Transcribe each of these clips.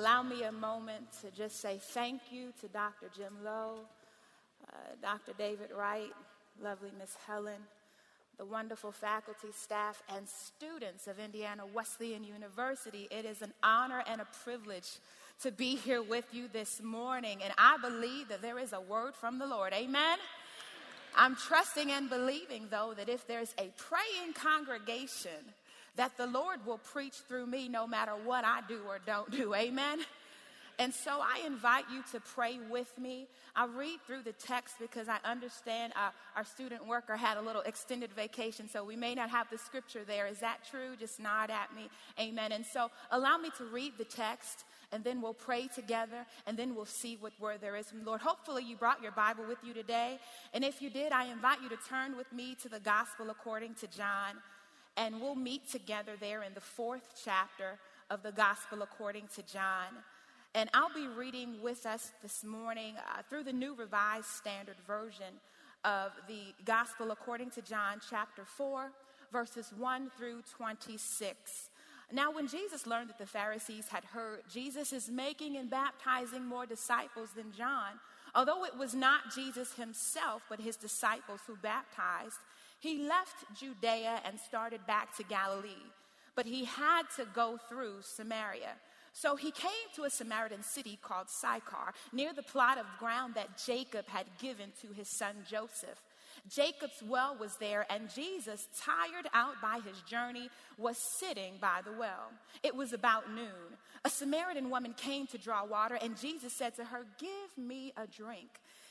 allow me a moment to just say thank you to Dr. Jim Lo, uh, Dr. David Wright, lovely Miss Helen, the wonderful faculty, staff, and students of Indiana Wesleyan University. It is an honor and a privilege to be here with you this morning, and I believe that there is a word from the Lord. Amen. I'm trusting and believing, though, that if there's a praying congregation, that the Lord will preach through me no matter what I do or don't do. Amen. And so I invite you to pray with me. I read through the text because I understand our, our, student worker had a little extended vacation, so we may not have the scripture there. Is that true? Just nod at me. Amen. And so allow me to read the text, and then we'll pray together, and then we'll see what word there is from the Lord. Hopefully, you brought your Bible with you today. And if you did, I invite you to turn with me to the Gospel according to John and we'll meet together there in the fourth chapter of the Gospel according to John. And I'll be reading with us this morning uh, through the New Revised Standard Version of the Gospel according to John, chapter 4, verses 1 through 26. Now, when Jesus learned that the Pharisees had heard Jesus is making and baptizing more disciples than John, although it was not Jesus himself, but his disciples who baptized, he left Judea and started back to Galilee, but he had to go through Samaria. So he came to a Samaritan city called Sychar, near the plot of ground that Jacob had given to his son Joseph. Jacob's well was there, and Jesus, tired out by his journey, was sitting by the well. It was about noon. A Samaritan woman came to draw water, and Jesus said to her, Give me a drink.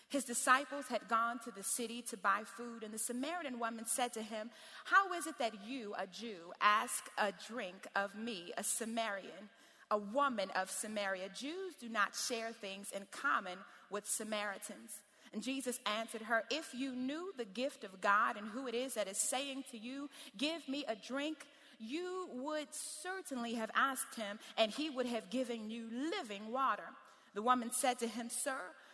His disciples had gone to the city to buy food, and the Samaritan woman said to him, How is it that you, a Jew, ask a drink of me, a Samaritan, a woman of Samaria? Jews do not share things in common with Samaritans. And Jesus answered her, If you knew the gift of God and who it is that is saying to you, Give me a drink, you would certainly have asked him, and he would have given you living water. The woman said to him, Sir,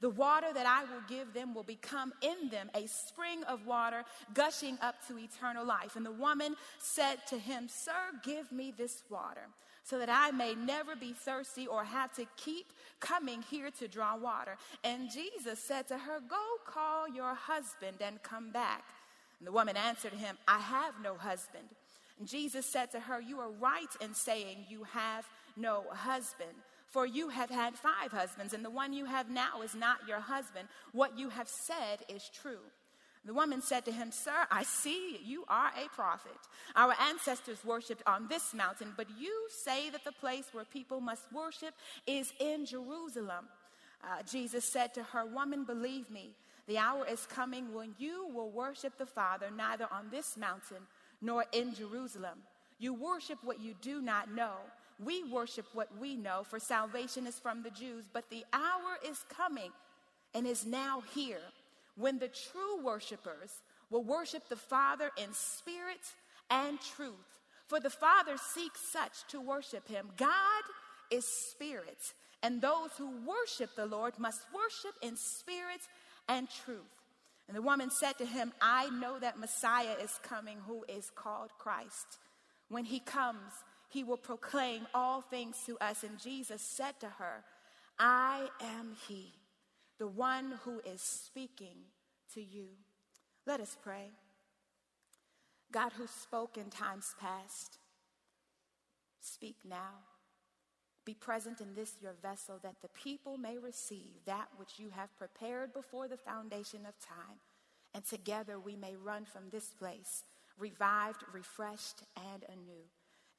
The water that I will give them will become in them a spring of water gushing up to eternal life. And the woman said to him, Sir, give me this water so that I may never be thirsty or have to keep coming here to draw water. And Jesus said to her, Go call your husband and come back. And the woman answered him, I have no husband. And Jesus said to her, You are right in saying you have no husband. For you have had five husbands, and the one you have now is not your husband. What you have said is true. The woman said to him, Sir, I see you are a prophet. Our ancestors worshiped on this mountain, but you say that the place where people must worship is in Jerusalem. Uh, Jesus said to her, Woman, believe me, the hour is coming when you will worship the Father neither on this mountain nor in Jerusalem. You worship what you do not know. We worship what we know, for salvation is from the Jews. But the hour is coming and is now here when the true worshipers will worship the Father in spirit and truth. For the Father seeks such to worship him. God is spirit, and those who worship the Lord must worship in spirit and truth. And the woman said to him, I know that Messiah is coming, who is called Christ. When he comes, he will proclaim all things to us. And Jesus said to her, I am he, the one who is speaking to you. Let us pray. God who spoke in times past, speak now. Be present in this your vessel that the people may receive that which you have prepared before the foundation of time. And together we may run from this place, revived, refreshed, and anew.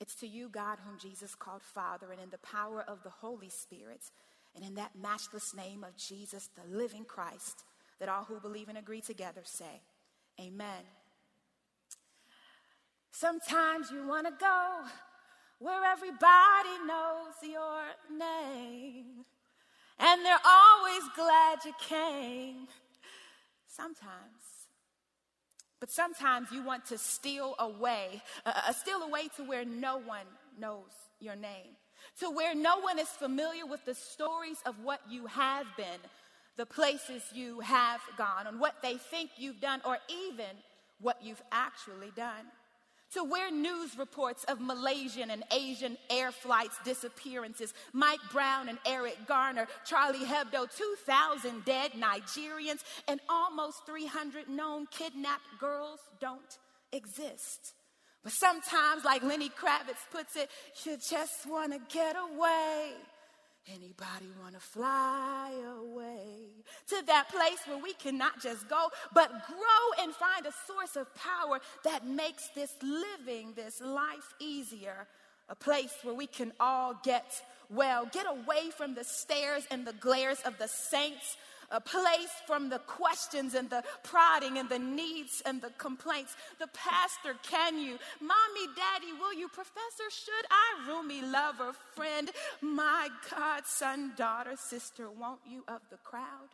It's to you, God, whom Jesus called Father, and in the power of the Holy Spirit, and in that matchless name of Jesus, the living Christ, that all who believe and agree together say, Amen. Sometimes you want to go where everybody knows your name, and they're always glad you came. Sometimes But sometimes you want to steal away, uh, uh, steal away to where no one knows your name, to where no one is familiar with the stories of what you have been, the places you have gone, and what they think you've done, or even what you've actually done to where news reports of Malaysian and Asian air flights disappearances, Mike Brown and Eric Garner, Charlie Hebdo, 2,000 dead Nigerians, and almost 300 known kidnapped girls don't exist. But sometimes, like Lenny Kravitz puts it, you just want to get away. Anybody want to fly away to that place where we cannot just go, but grow and find a source of power that makes this living, this life easier? A place where we can all get well, get away from the stares and the glares of the saints a place from the questions and the prodding and the needs and the complaints. The pastor, can you? Mommy, daddy, will you? Professor, should I? Roomie, lover, friend, my God, son, daughter, sister, won't you of the crowd?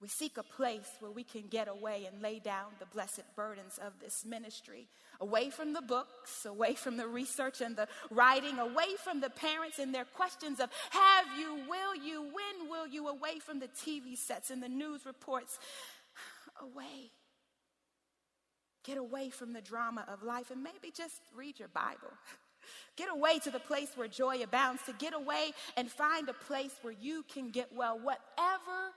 We seek a place where we can get away and lay down the blessed burdens of this ministry, away from the books, away from the research and the writing, away from the parents and their questions of have you, will you, when will you, away from the TV sets and the news reports, away. Get away from the drama of life and maybe just read your Bible. Get away to the place where joy abounds, to get away and find a place where you can get well, whatever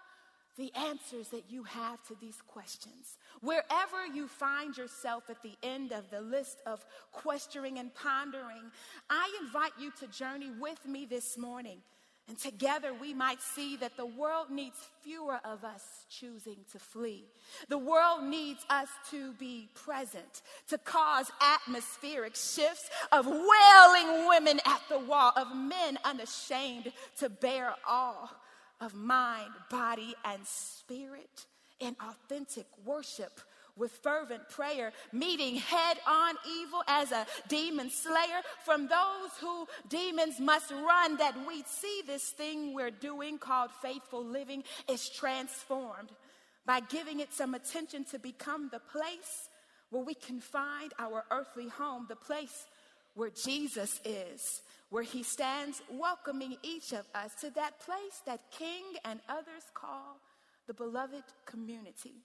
the answers that you have to these questions. Wherever you find yourself at the end of the list of questioning and pondering, I invite you to journey with me this morning. And together we might see that the world needs fewer of us choosing to flee. The world needs us to be present, to cause atmospheric shifts of wailing women at the wall, of men unashamed to bear all of mind, body, and spirit in authentic worship with fervent prayer, meeting head on evil as a demon slayer from those who demons must run, that we see this thing we're doing called faithful living is transformed by giving it some attention to become the place where we can find our earthly home, the place where Jesus is, where he stands welcoming each of us to that place that King and others call the beloved community.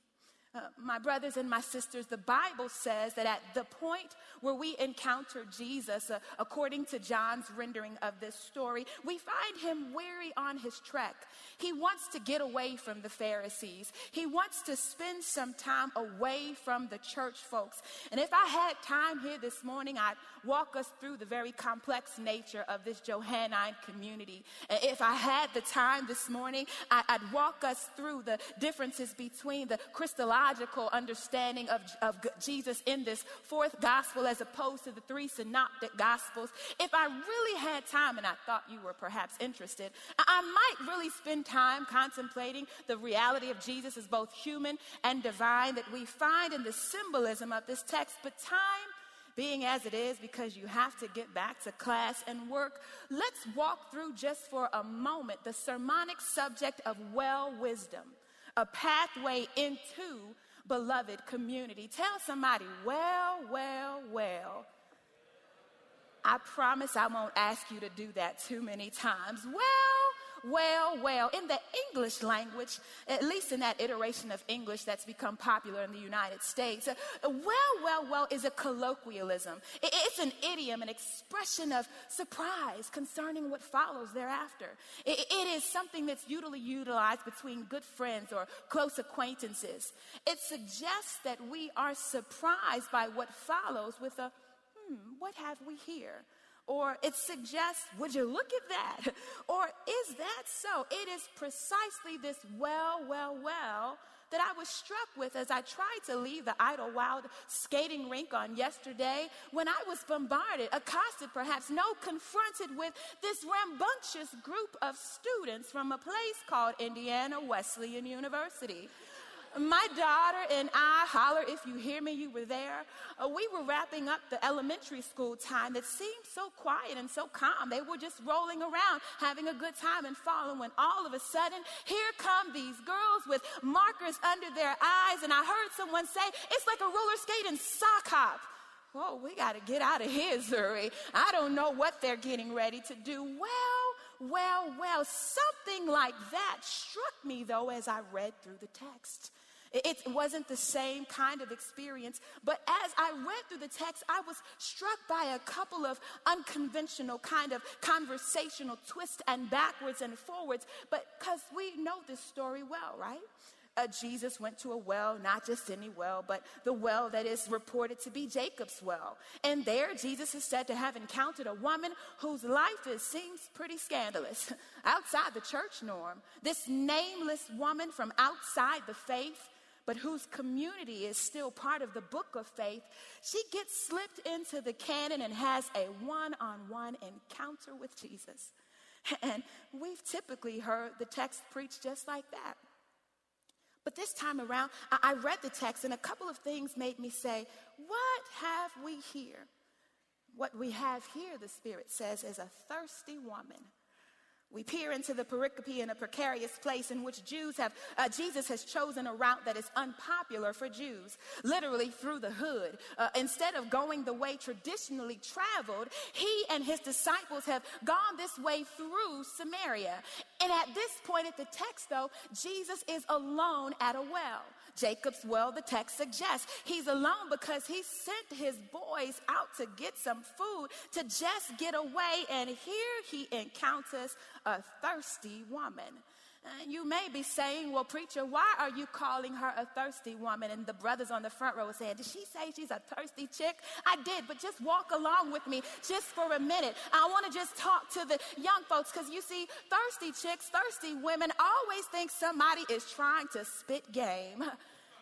Uh, my brothers and my sisters, the Bible says that at the point where we encounter Jesus, uh, according to John's rendering of this story, we find him weary on his trek. He wants to get away from the Pharisees. He wants to spend some time away from the church folks. And if I had time here this morning, I'd walk us through the very complex nature of this Johannine community. And if I had the time this morning, I, would walk us through the differences between the Christological understanding of, of Jesus in this fourth gospel as opposed to the three synoptic gospels. If I really had time, and I thought you were perhaps interested, I might really spend time contemplating the reality of Jesus as both human and divine that we find in the symbolism of this text. But time being as it is because you have to get back to class and work, let's walk through just for a moment the sermonic subject of well wisdom, a pathway into beloved community. Tell somebody, well, well, well. I promise I won't ask you to do that too many times. Well, well, well. In the English language, at least in that iteration of English that's become popular in the United States, well, well, well is a colloquialism. It's an idiom, an expression of surprise concerning what follows thereafter. It is something that's usually utilized between good friends or close acquaintances. It suggests that we are surprised by what follows with a, hmm, what have we here? Or it suggests, would you look at that? Or is that so? It is precisely this well, well, well that I was struck with as I tried to leave the Idlewild skating rink on yesterday when I was bombarded, accosted perhaps, no, confronted with this rambunctious group of students from a place called Indiana Wesleyan University. My daughter and I, holler if you hear me, you were there. Uh, we were wrapping up the elementary school time that seemed so quiet and so calm. They were just rolling around, having a good time and falling when all of a sudden, here come these girls with markers under their eyes. And I heard someone say, it's like a roller skating sock hop. Whoa, we got to get out of here, Zuri. I don't know what they're getting ready to do. Well, well, well, something like that struck me though as I read through the text. It wasn't the same kind of experience, but as I read through the text, I was struck by a couple of unconventional kind of conversational twists and backwards and forwards, but because we know this story well, right? Uh, Jesus went to a well, not just any well, but the well that is reported to be Jacob's well. And there, Jesus is said to have encountered a woman whose life is, seems pretty scandalous, outside the church norm. This nameless woman from outside the faith but whose community is still part of the book of faith, she gets slipped into the canon and has a one on one encounter with Jesus. And we've typically heard the text preached just like that. But this time around, I read the text and a couple of things made me say, What have we here? What we have here, the Spirit says, is a thirsty woman we peer into the pericope in a precarious place in which Jews have, uh, Jesus has chosen a route that is unpopular for Jews, literally through the hood. Uh, instead of going the way traditionally traveled, he and his disciples have gone this way through Samaria. And at this point at the text, though, Jesus is alone at a well. Jacob's well, the text suggests. He's alone because he sent his boys out to get some food to just get away. And here he encounters a thirsty woman. And you may be saying, Well, preacher, why are you calling her a thirsty woman? And the brothers on the front row saying, Did she say she's a thirsty chick? I did, but just walk along with me just for a minute. I want to just talk to the young folks because you see, thirsty chicks, thirsty women always think somebody is trying to spit game.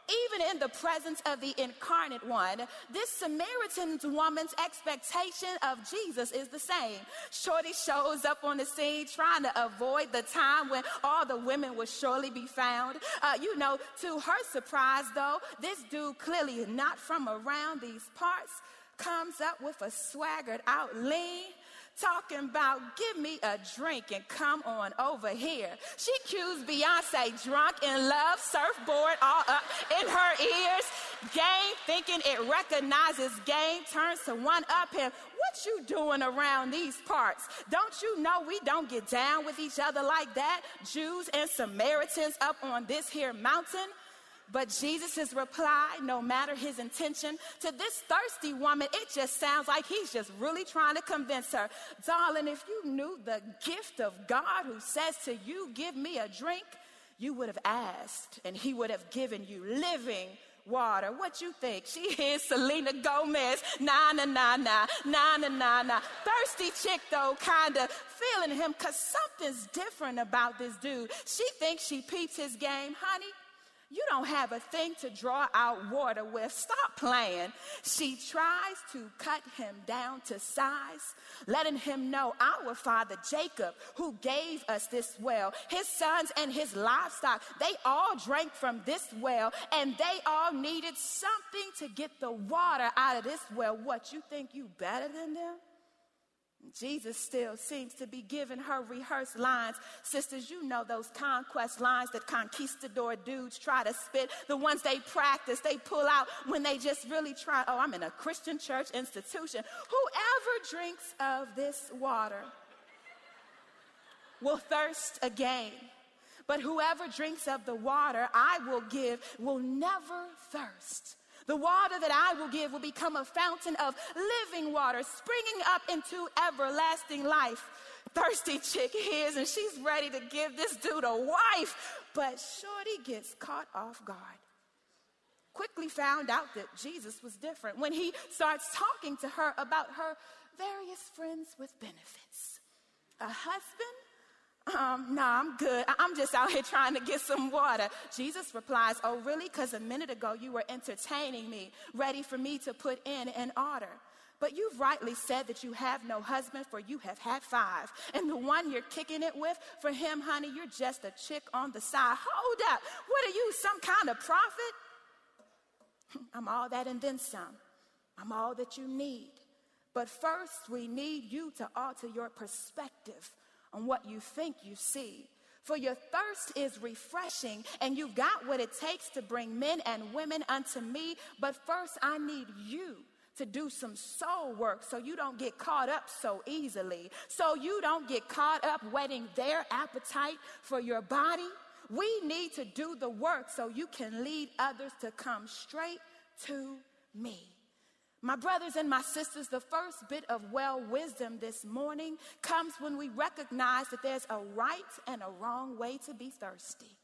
even in the presence of the incarnate one, this Samaritan woman's expectation of Jesus is the same. Shorty shows up on the scene trying to avoid the time when all the women will surely be found. Uh, you know, to her surprise, though, this dude clearly not from around these parts comes up with a swaggered out lean talking about give me a drink and come on over here. She cues Beyonce drunk in love, surfboard all up in her ears. Game thinking it recognizes game turns to one up him. What you doing around these parts? Don't you know we don't get down with each other like that? Jews and Samaritans up on this here mountain. But Jesus' reply, no matter his intention, to this thirsty woman, it just sounds like he's just really trying to convince her. Darling, if you knew the gift of God who says to you, Give me a drink, you would have asked, and he would have given you living water. What you think? She is Selena Gomez. Nah, nah, nah, nah, nah, nah, nah, nah. Thirsty chick though, kinda feeling him cause something's different about this dude. She thinks she peeps his game. Honey, you don't have a thing to draw out water with. Stop playing. She tries to cut him down to size, letting him know our father Jacob, who gave us this well, his sons and his livestock, they all drank from this well and they all needed something to get the water out of this well. What, you think you better than them? Jesus still seems to be giving her rehearsed lines. Sisters, you know those conquest lines that conquistador dudes try to spit, the ones they practice, they pull out when they just really try. Oh, I'm in a Christian church institution. Whoever drinks of this water will thirst again. But whoever drinks of the water I will give will never thirst. The water that I will give will become a fountain of living water, springing up into everlasting life. Thirsty chick hears and she's ready to give this dude a wife, but Shorty gets caught off guard. Quickly found out that Jesus was different when he starts talking to her about her various friends with benefits. A husband um, no, nah, I'm good. I'm just out here trying to get some water. Jesus replies, Oh, really? Because a minute ago you were entertaining me, ready for me to put in an order. But you've rightly said that you have no husband, for you have had five. And the one you're kicking it with, for him, honey, you're just a chick on the side. Hold up. What are you, some kind of prophet? I'm all that and then some. I'm all that you need. But first, we need you to alter your perspective on what you think you see. For your thirst is refreshing, and you've got what it takes to bring men and women unto me. But first, I need you to do some soul work so you don't get caught up so easily, so you don't get caught up whetting their appetite for your body. We need to do the work so you can lead others to come straight to me. My brothers and my sisters, the first bit of well wisdom this morning comes when we recognize that there's a right and a wrong way to be thirsty.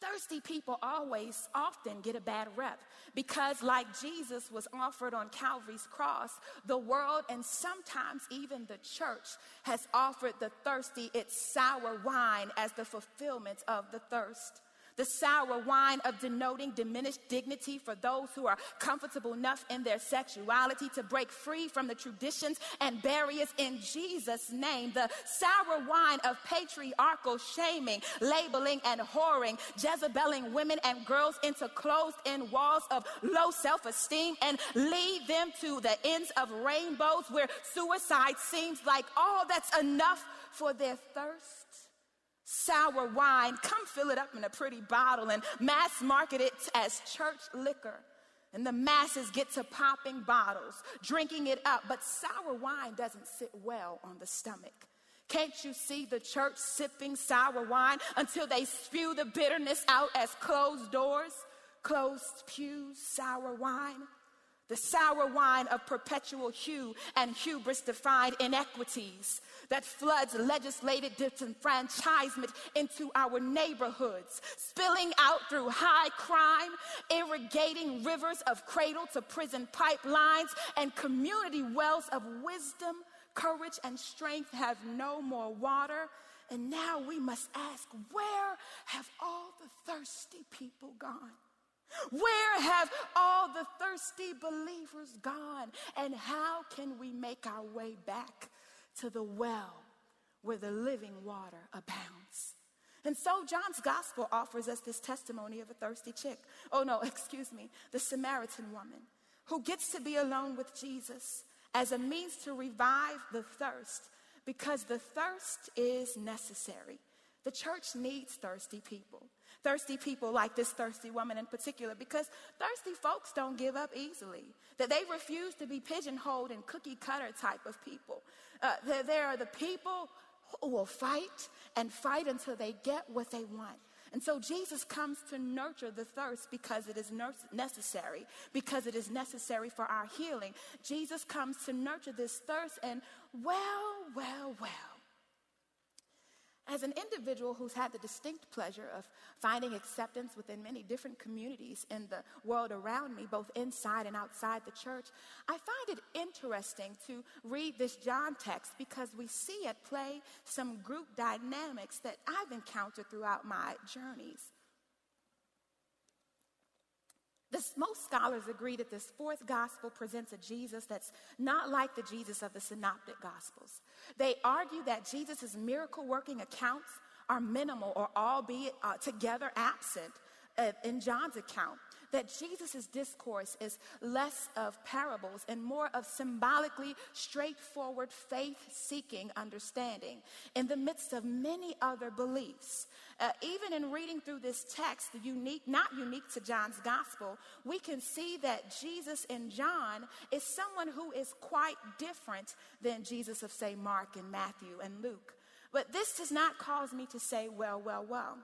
Thirsty people always often get a bad rep because, like Jesus was offered on Calvary's cross, the world and sometimes even the church has offered the thirsty its sour wine as the fulfillment of the thirst the sour wine of denoting diminished dignity for those who are comfortable enough in their sexuality to break free from the traditions and barriers in Jesus' name, the sour wine of patriarchal shaming, labeling, and whoring, Jezebeling women and girls into closed in walls of low self esteem and lead them to the ends of rainbows where suicide seems like all that's enough for their thirst sour wine, come fill it up in a pretty bottle and mass market it as church liquor. And the masses get to popping bottles, drinking it up. But sour wine doesn't sit well on the stomach. Can't you see the church sipping sour wine until they spew the bitterness out as closed doors, closed pews, sour wine? The sour wine of perpetual hue and hubris defined inequities that floods legislated disenfranchisement into our neighborhoods, spilling out through high crime, irrigating rivers of cradle to prison pipelines, and community wells of wisdom, courage, and strength have no more water. And now we must ask where have all the thirsty people gone? Where have all the thirsty believers gone? And how can we make our way back to the well where the living water abounds. And so John's gospel offers us this testimony of a thirsty chick. Oh, no, excuse me, the Samaritan woman who gets to be alone with Jesus as a means to revive the thirst because the thirst is necessary. The church needs thirsty people. Thirsty people like this thirsty woman in particular, because thirsty folks don't give up easily. That they refuse to be pigeonholed and cookie cutter type of people. Uh, there, there are the people who will fight and fight until they get what they want. And so Jesus comes to nurture the thirst because it is necessary, because it is necessary for our healing. Jesus comes to nurture this thirst, and well, well, well. As an individual who's had the distinct pleasure of finding acceptance within many different communities in the world around me, both inside and outside the church, I find it interesting to read this John text because we see at play some group dynamics that I've encountered throughout my journeys. This, most scholars agree that this fourth gospel presents a Jesus that's not like the Jesus of the synoptic gospels. They argue that Jesus' miracle working accounts are minimal or albeit uh, together absent uh, in John's account that Jesus' discourse is less of parables and more of symbolically straightforward faith seeking understanding in the midst of many other beliefs. Uh, even in reading through this text, unique, not unique to John's gospel, we can see that Jesus in John is someone who is quite different than Jesus of, say, Mark and Matthew and Luke. But this does not cause me to say, well, well, well.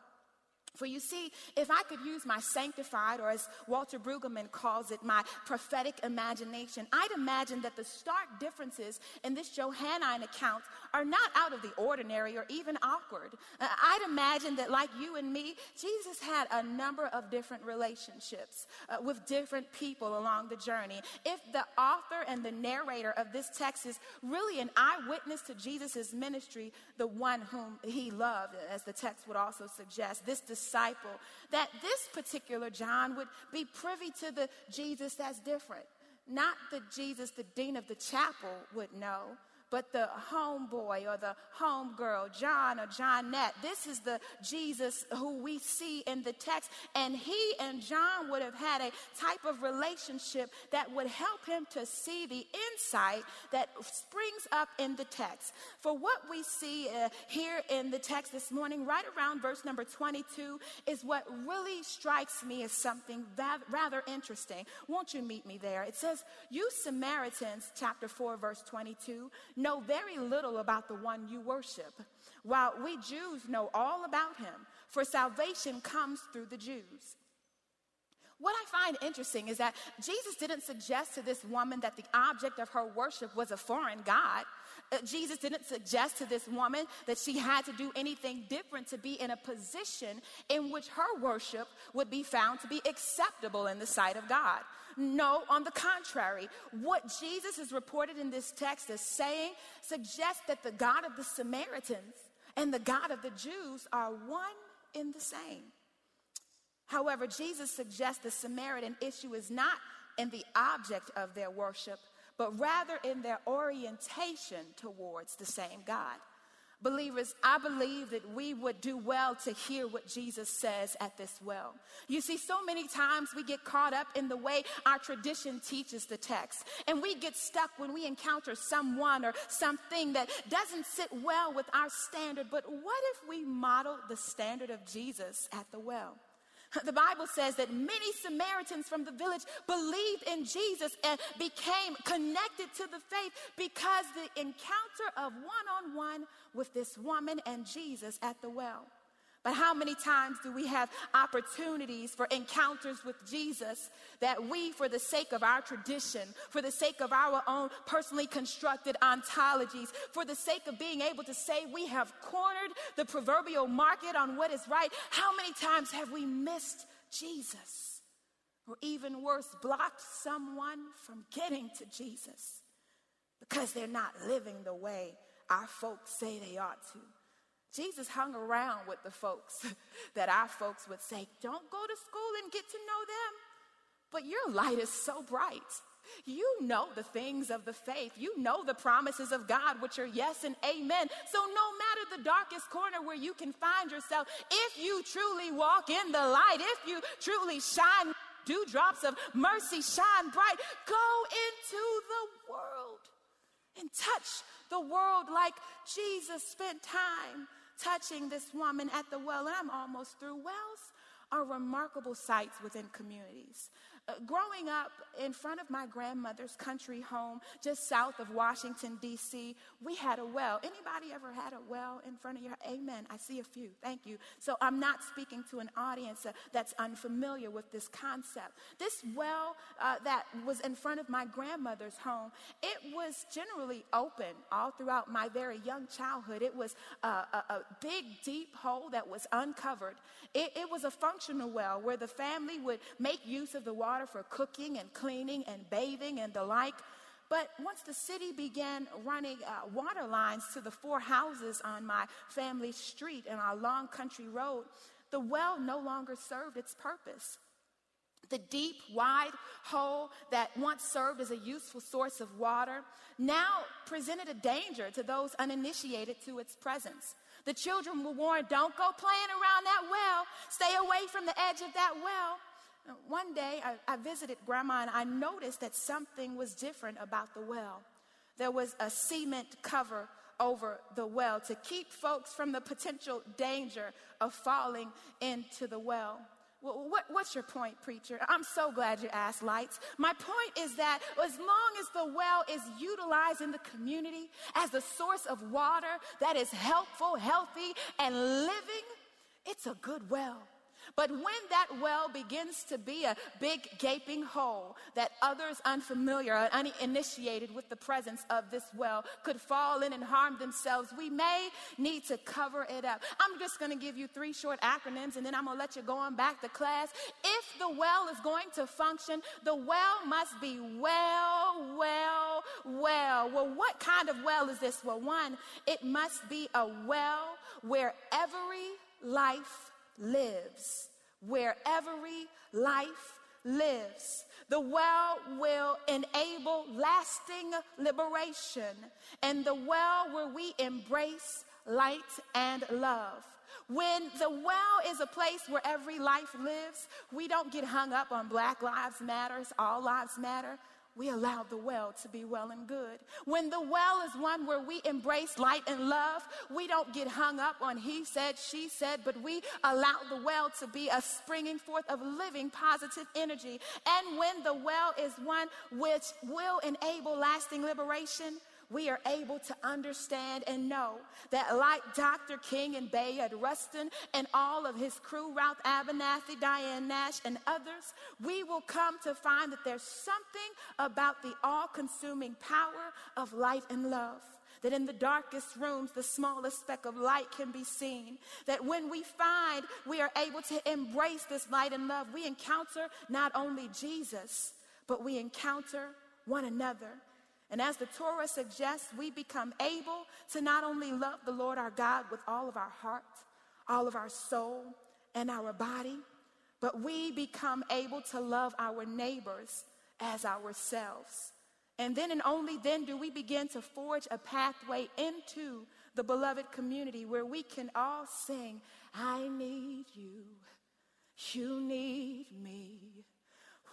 For you see, if I could use my sanctified, or as Walter Brueggemann calls it, my prophetic imagination, I'd imagine that the stark differences in this Johannine account are not out of the ordinary or even awkward. Uh, I'd imagine that, like you and me, Jesus had a number of different relationships uh, with different people along the journey. If the author and the narrator of this text is really an eyewitness to Jesus' ministry, the one whom he loved, as the text would also suggest, this disciple, that this particular John would be privy to the Jesus that's different. not the Jesus the dean of the chapel would know, but the homeboy or the homegirl, John or Johnette. This is the Jesus who we see in the text. And he and John would have had a type of relationship that would help him to see the insight that springs up in the text. For what we see uh, here in the text this morning, right around verse number 22, is what really strikes me as something rather interesting. Won't you meet me there? It says, You Samaritans, chapter 4, verse 22, know very little about the one you worship, while we Jews know all about him, for salvation comes through the Jews. What I find interesting is that Jesus didn't suggest to this woman that the object of her worship was a foreign God. Uh, Jesus didn't suggest to this woman that she had to do anything different to be in a position in which her worship would be found to be acceptable in the sight of God. No, on the contrary, what Jesus is reported in this text as saying suggests that the God of the Samaritans and the God of the Jews are one in the same. However, Jesus suggests the Samaritan issue is not in the object of their worship, but rather in their orientation towards the same God. Believers, I believe that we would do well to hear what Jesus says at this well. You see, so many times we get caught up in the way our tradition teaches the text, and we get stuck when we encounter someone or something that doesn't sit well with our standard. But what if we model the standard of Jesus at the well? The Bible says that many Samaritans from the village believed in Jesus and became connected to the faith because the encounter of one on one with this woman and Jesus at the well. But how many times do we have opportunities for encounters with Jesus that we, for the sake of our tradition, for the sake of our own personally constructed ontologies, for the sake of being able to say we have cornered the proverbial market on what is right, how many times have we missed Jesus? Or even worse, blocked someone from getting to Jesus because they're not living the way our folks say they ought to. Jesus hung around with the folks that our folks would say, Don't go to school and get to know them. But your light is so bright. You know the things of the faith. You know the promises of God, which are yes and amen. So, no matter the darkest corner where you can find yourself, if you truly walk in the light, if you truly shine dewdrops of mercy, shine bright, go into the world and touch the world like Jesus spent time touching this woman at the well, and I'm almost through. Wells are remarkable sites within communities. Uh, growing up in front of my grandmother's country home just south of Washington D.C. we had a well. Anybody ever had a well in front of your Amen. I see a few. Thank you. So I'm not speaking to an audience that's unfamiliar with this concept. This well uh, that was in front of my grandmother's home, it was generally open all throughout my very young childhood. It was a, a, a big deep hole that was uncovered. It, it was a functional well where the family would make use of the water water for cooking and cleaning and bathing and the like. But once the city began running uh, water lines to the four houses on my family street and our long country road, the well no longer served its purpose. The deep, wide hole that once served as a useful source of water now presented a danger to those uninitiated to its presence. The children were warned don't go playing around that well, stay away from the edge of that well. One day I, I visited grandma and I noticed that something was different about the well. There was a cement cover over the well to keep folks from the potential danger of falling into the well. Well, what, what's your point, preacher? I'm so glad you asked, Lights. My point is that as long as the well is utilized in the community as a source of water that is helpful, healthy, and living, it's a good well. But when that well begins to be a big gaping hole that others unfamiliar or uninitiated with the presence of this well could fall in and harm themselves, we may need to cover it up. I'm just going to give you three short acronyms and then I'm going to let you go on back to class. If the well is going to function, the well must be well, well, well. Well, what kind of well is this? Well, one, it must be a well where every life lives, where every life lives. The well will enable lasting liberation, and the well where we embrace light and love. When the well is a place where every life lives, we don't get hung up on Black Lives Matters, All Lives Matter we allow the well to be well and good. When the well is one where we embrace light and love, we don't get hung up on he said, she said, but we allow the well to be a springing forth of living positive energy. And when the well is one which will enable lasting liberation, we are able to understand and know that, like Dr. King and Bayard Rustin and all of his crew, Ralph Abernathy, Diane Nash, and others, we will come to find that there's something about the all consuming power of light and love that in the darkest rooms, the smallest speck of light can be seen. That when we find we are able to embrace this light and love, we encounter not only Jesus, but we encounter one another. And as the Torah suggests, we become able to not only love the Lord our God with all of our heart, all of our soul, and our body, but we become able to love our neighbors as ourselves. And then and only then do we begin to forge a pathway into the beloved community where we can all sing, I need you, you need me.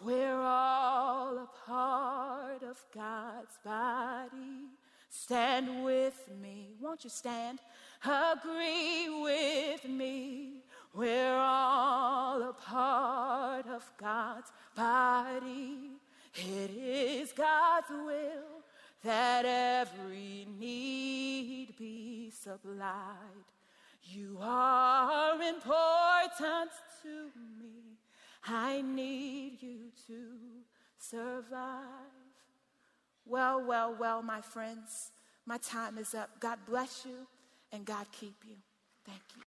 We're all a part of God's body. Stand with me. Won't you stand? Agree with me. We're all a part of God's body. It is God's will that every need be supplied. You are important to me. I need you to survive. Well, well, well, my friends, my time is up. God bless you and God keep you. Thank you.